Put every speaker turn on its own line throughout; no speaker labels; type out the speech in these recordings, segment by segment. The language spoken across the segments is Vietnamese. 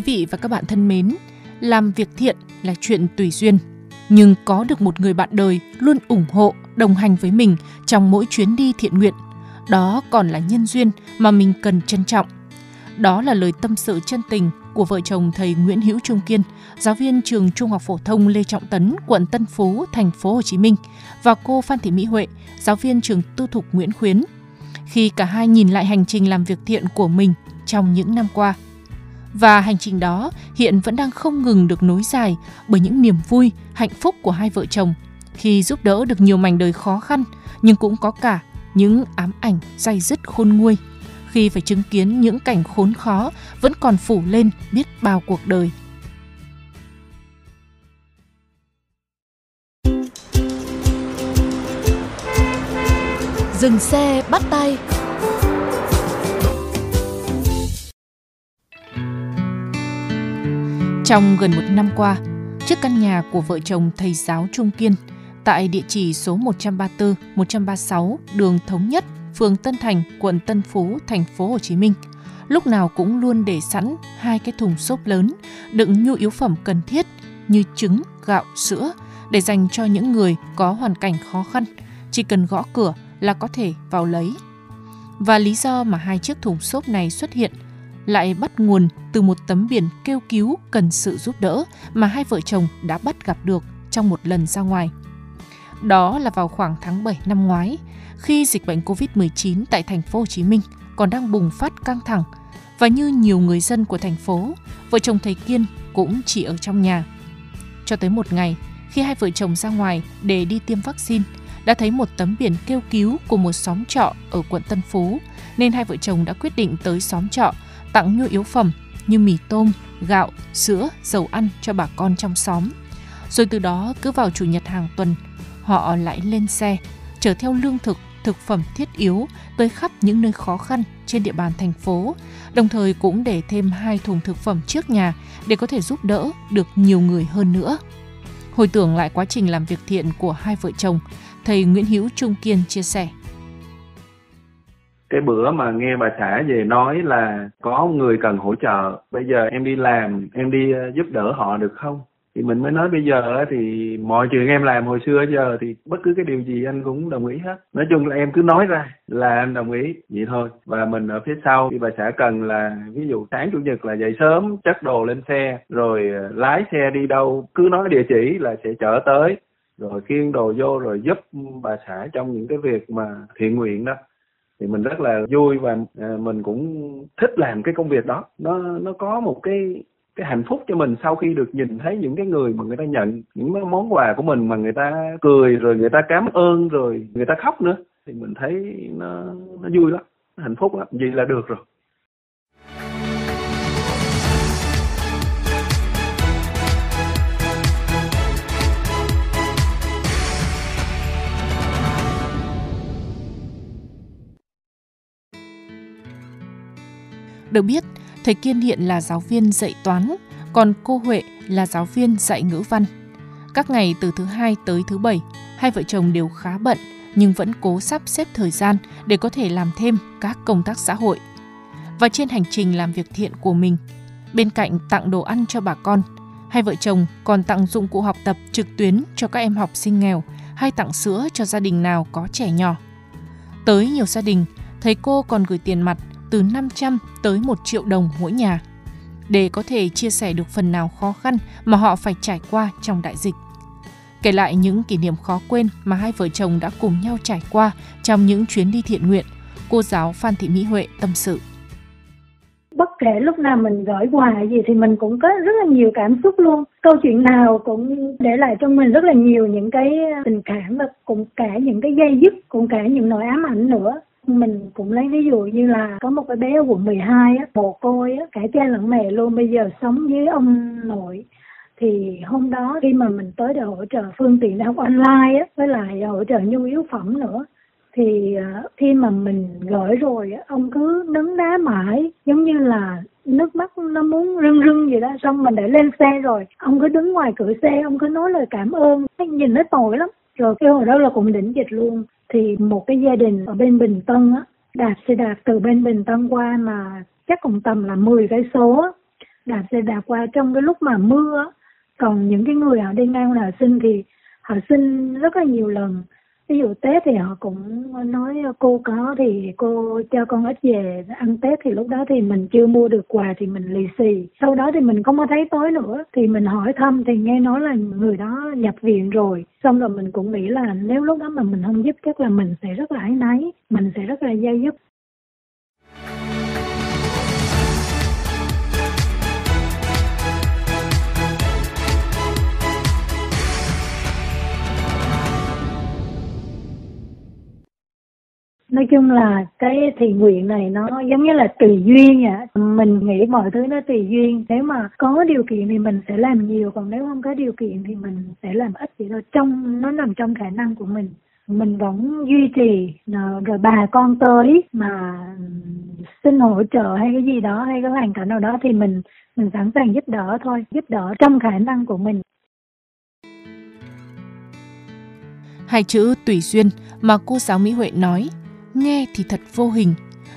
Quý vị và các bạn thân mến, làm việc thiện là chuyện tùy duyên, nhưng có được một người bạn đời luôn ủng hộ, đồng hành với mình trong mỗi chuyến đi thiện nguyện, đó còn là nhân duyên mà mình cần trân trọng. Đó là lời tâm sự chân tình của vợ chồng thầy Nguyễn Hữu Trung Kiên, giáo viên trường Trung học phổ thông Lê Trọng Tấn, quận Tân Phú, thành phố Hồ Chí Minh và cô Phan Thị Mỹ Huệ, giáo viên trường Tư thục Nguyễn Khuyến. Khi cả hai nhìn lại hành trình làm việc thiện của mình trong những năm qua, và hành trình đó hiện vẫn đang không ngừng được nối dài bởi những niềm vui, hạnh phúc của hai vợ chồng khi giúp đỡ được nhiều mảnh đời khó khăn nhưng cũng có cả những ám ảnh dày dứt khôn nguôi khi phải chứng kiến những cảnh khốn khó vẫn còn phủ lên biết bao cuộc đời. Dừng xe bắt tay Trong gần một năm qua, trước căn nhà của vợ chồng thầy giáo Trung Kiên tại địa chỉ số 134, 136 đường Thống Nhất, phường Tân Thành, quận Tân Phú, thành phố Hồ Chí Minh, lúc nào cũng luôn để sẵn hai cái thùng xốp lớn đựng nhu yếu phẩm cần thiết như trứng, gạo, sữa để dành cho những người có hoàn cảnh khó khăn, chỉ cần gõ cửa là có thể vào lấy. Và lý do mà hai chiếc thùng xốp này xuất hiện lại bắt nguồn từ một tấm biển kêu cứu cần sự giúp đỡ mà hai vợ chồng đã bắt gặp được trong một lần ra ngoài. Đó là vào khoảng tháng 7 năm ngoái, khi dịch bệnh Covid-19 tại thành phố Hồ Chí Minh còn đang bùng phát căng thẳng và như nhiều người dân của thành phố, vợ chồng thầy Kiên cũng chỉ ở trong nhà. Cho tới một ngày, khi hai vợ chồng ra ngoài để đi tiêm vaccine, đã thấy một tấm biển kêu cứu của một xóm trọ ở quận Tân Phú, nên hai vợ chồng đã quyết định tới xóm trọ tặng nhu yếu phẩm như mì tôm, gạo, sữa, dầu ăn cho bà con trong xóm. Rồi từ đó cứ vào chủ nhật hàng tuần, họ lại lên xe, chở theo lương thực, thực phẩm thiết yếu tới khắp những nơi khó khăn trên địa bàn thành phố, đồng thời cũng để thêm hai thùng thực phẩm trước nhà để có thể giúp đỡ được nhiều người hơn nữa. Hồi tưởng lại quá trình làm việc thiện của hai vợ chồng, thầy Nguyễn Hữu Trung Kiên chia sẻ
cái bữa mà nghe bà xã về nói là có người cần hỗ trợ, bây giờ em đi làm, em đi ờ, giúp đỡ họ được không? Thì mình mới nói bây giờ thì mọi chuyện em làm hồi xưa giờ thì bất cứ cái điều gì anh cũng đồng ý hết. Nói chung là em cứ nói ra là anh đồng ý, vậy thôi. Và mình ở phía sau, khi bà xã cần là, ví dụ sáng chủ nhật là dậy sớm chất đồ lên xe, rồi ờ, lái xe đi đâu, cứ nói địa chỉ là sẽ chở tới. Rồi khiêng đồ vô rồi giúp bà xã trong những cái việc mà thiện nguyện đó thì mình rất là vui và à, mình cũng thích làm cái công việc đó. Nó nó có một cái cái hạnh phúc cho mình sau khi được nhìn thấy những cái người mà người ta nhận những cái món quà của mình mà người ta cười, rồi người ta cảm ơn, rồi người ta khóc nữa. Thì mình thấy nó nó vui lắm, nó hạnh phúc lắm. Vậy là được rồi.
Được biết, thầy Kiên hiện là giáo viên dạy toán, còn cô Huệ là giáo viên dạy ngữ văn. Các ngày từ thứ hai tới thứ bảy, hai vợ chồng đều khá bận nhưng vẫn cố sắp xếp thời gian để có thể làm thêm các công tác xã hội. Và trên hành trình làm việc thiện của mình, bên cạnh tặng đồ ăn cho bà con, hai vợ chồng còn tặng dụng cụ học tập trực tuyến cho các em học sinh nghèo hay tặng sữa cho gia đình nào có trẻ nhỏ. Tới nhiều gia đình, thầy cô còn gửi tiền mặt từ 500 tới 1 triệu đồng mỗi nhà để có thể chia sẻ được phần nào khó khăn mà họ phải trải qua trong đại dịch. Kể lại những kỷ niệm khó quên mà hai vợ chồng đã cùng nhau trải qua trong những chuyến đi thiện nguyện, cô giáo Phan Thị Mỹ Huệ tâm sự.
bất kể lúc nào mình gửi quà gì thì mình cũng có rất là nhiều cảm xúc luôn câu chuyện nào cũng để lại trong mình rất là nhiều những cái tình cảm và cũng cả những cái dây dứt cũng cả những nỗi ám ảnh nữa mình cũng lấy ví dụ như là có một cái bé ở quận 12 á, mồ côi á, cả cha lẫn mẹ luôn. Bây giờ sống với ông nội thì hôm đó khi mà mình tới để hỗ trợ phương tiện để học online á, với lại hỗ trợ nhu yếu phẩm nữa thì ờ, khi mà mình gửi rồi ông cứ nấn đá mãi giống như là nước mắt nó muốn rưng rưng gì đó. Xong mình để lên xe rồi ông cứ đứng ngoài cửa xe ông cứ nói lời cảm ơn. Nhìn nó tội lắm. Rồi cái hồi đó là cũng đỉnh dịch luôn thì một cái gia đình ở bên Bình Tân á đạp xe đạp từ bên Bình Tân qua mà chắc cũng tầm là 10 cái số đạp xe đạp qua trong cái lúc mà mưa còn những cái người họ đi ngang là sinh thì họ xin rất là nhiều lần ví dụ tết thì họ cũng nói ờ, cô có thì cô cho con ít về ăn tết. Thì lúc đó thì mình chưa mua được quà thì mình lì xì. Sau đó thì mình không có thấy tối nữa, thì mình hỏi thăm thì nghe nói là người đó nhập viện rồi. Xong rồi mình cũng nghĩ là nếu lúc đó mà mình không giúp chắc là mình sẽ rất là áy náy, mình sẽ rất là dây dứt. Nói chung là cái thiện nguyện này nó giống như là tùy duyên vậy mình nghĩ mọi thứ nó tùy duyên. Nếu mà có điều kiện thì mình sẽ làm nhiều, còn nếu không có điều kiện thì mình sẽ làm ít vậy thôi. Trong, nó nằm trong khả năng của mình. Mình vẫn duy trì ờ, rồi bà con tới mà xin hỗ trợ hay cái gì đó, hay cái hoàn cảnh nào đó thì mình mình sẵn sàng giúp đỡ thôi, giúp đỡ trong khả năng của mình.
Hai chữ tùy duyên mà cô giáo Mỹ Huệ nói nghe thì thật vô hình,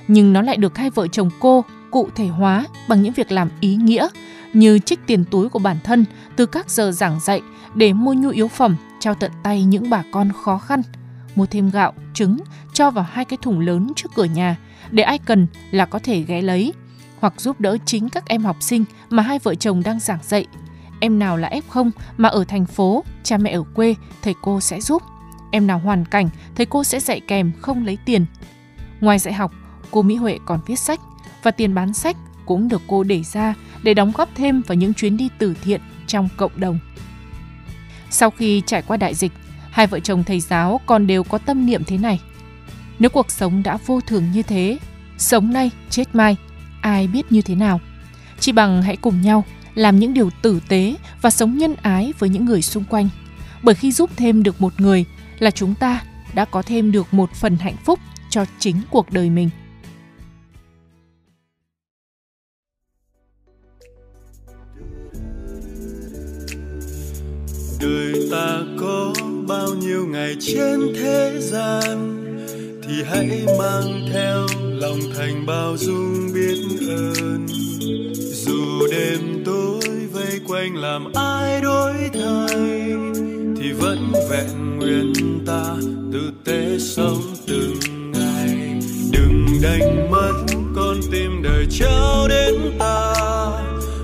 nhưng nó lại được hai vợ chồng cô cụ thể hóa bằng những việc làm ý nghĩa như trích tiền túi của bản thân từ các giờ giảng dạy để mua nhu yếu phẩm trao tận tay những bà con khó khăn, mua thêm gạo, trứng cho vào hai cái thùng lớn trước cửa nhà để ai cần là có thể ghé lấy hoặc giúp đỡ chính các em học sinh mà hai vợ chồng đang giảng dạy. Em nào là F0 mà ở thành phố, cha mẹ ở quê, thầy cô sẽ giúp em nào hoàn cảnh, thầy cô sẽ dạy kèm không lấy tiền. Ngoài dạy học, cô Mỹ Huệ còn viết sách và tiền bán sách cũng được cô để ra để đóng góp thêm vào những chuyến đi từ thiện trong cộng đồng. Sau khi trải qua đại dịch, hai vợ chồng thầy giáo còn đều có tâm niệm thế này. Nếu cuộc sống đã vô thường như thế, sống nay, chết mai, ai biết như thế nào? Chỉ bằng hãy cùng nhau làm những điều tử tế và sống nhân ái với những người xung quanh. Bởi khi giúp thêm được một người là chúng ta đã có thêm được một phần hạnh phúc cho chính cuộc đời mình.
đời ta có bao nhiêu ngày trên thế gian, thì hãy mang theo lòng thành bao dung biết ơn dù đêm tối vây quanh làm ai đổi thay, thì vẫn vẹn nguyên ta, tử tế sống từng đánh mất con tim đời trao đến ta.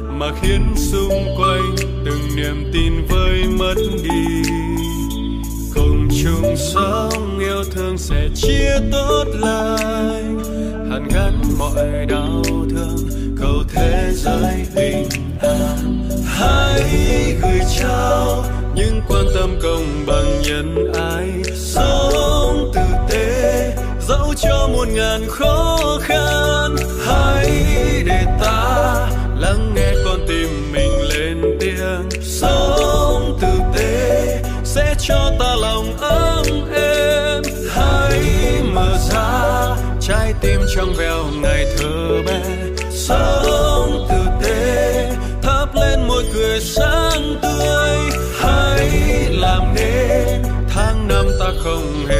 Mà khiến xung quanh từng niềm tin vơi mất đi. Cùng chung sống yêu thương sẽ chia tốt lành hàn gắn mọi đau thương, cầu thế giới bình an. Hãy gửi trao những quan tâm công bằng nhân muôn ngàn khó khăn. Hãy để ta lắng nghe con tim mình lên tiếng. Sống tử tế sẽ cho ta lòng ấm êm. Hãy mở ra trái tim trong veo ngày thơ bé. Sống tử tế, thắp lên môi cười sáng tươi. Hãy làm nên tháng năm ta không hề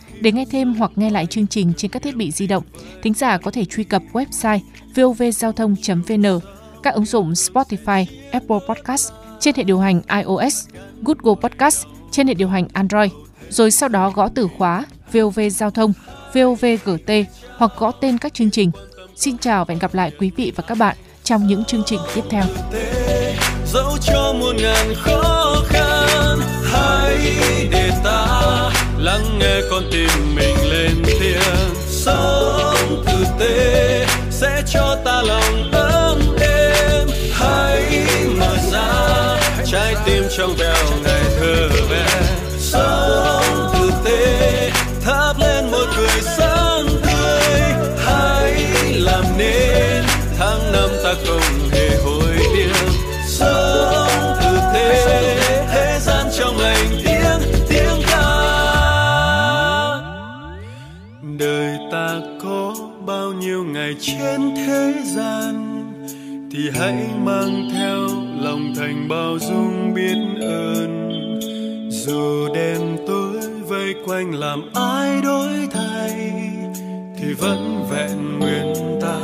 Để nghe thêm hoặc nghe lại chương trình trên các thiết bị di động, thính giả có thể truy cập website vovgiao thông.vn, các ứng dụng Spotify, Apple Podcast trên hệ điều hành iOS, Google Podcast trên hệ điều hành Android, rồi sau đó gõ từ khóa VOV Giao thông, VOVGT hoặc gõ tên các chương trình. Xin chào và hẹn gặp lại quý vị và các bạn trong những chương trình tiếp theo.
Dẫu cho muôn ngàn khó khăn, hãy để ta lắng nghe con tim mình lên tiếng. Sống tử tế sẽ cho ta lòng ấm êm. Hãy mở ra trái tim trong veo ngày thơ bé. Sống tử tế thắp lên một cười sáng tươi. Hãy làm nên tháng năm ta không hề hối trên thế gian thì hãy mang theo lòng thành bao dung biết ơn. Dù đêm tối vây quanh làm ai đổi thay thì vẫn vẹn nguyên ta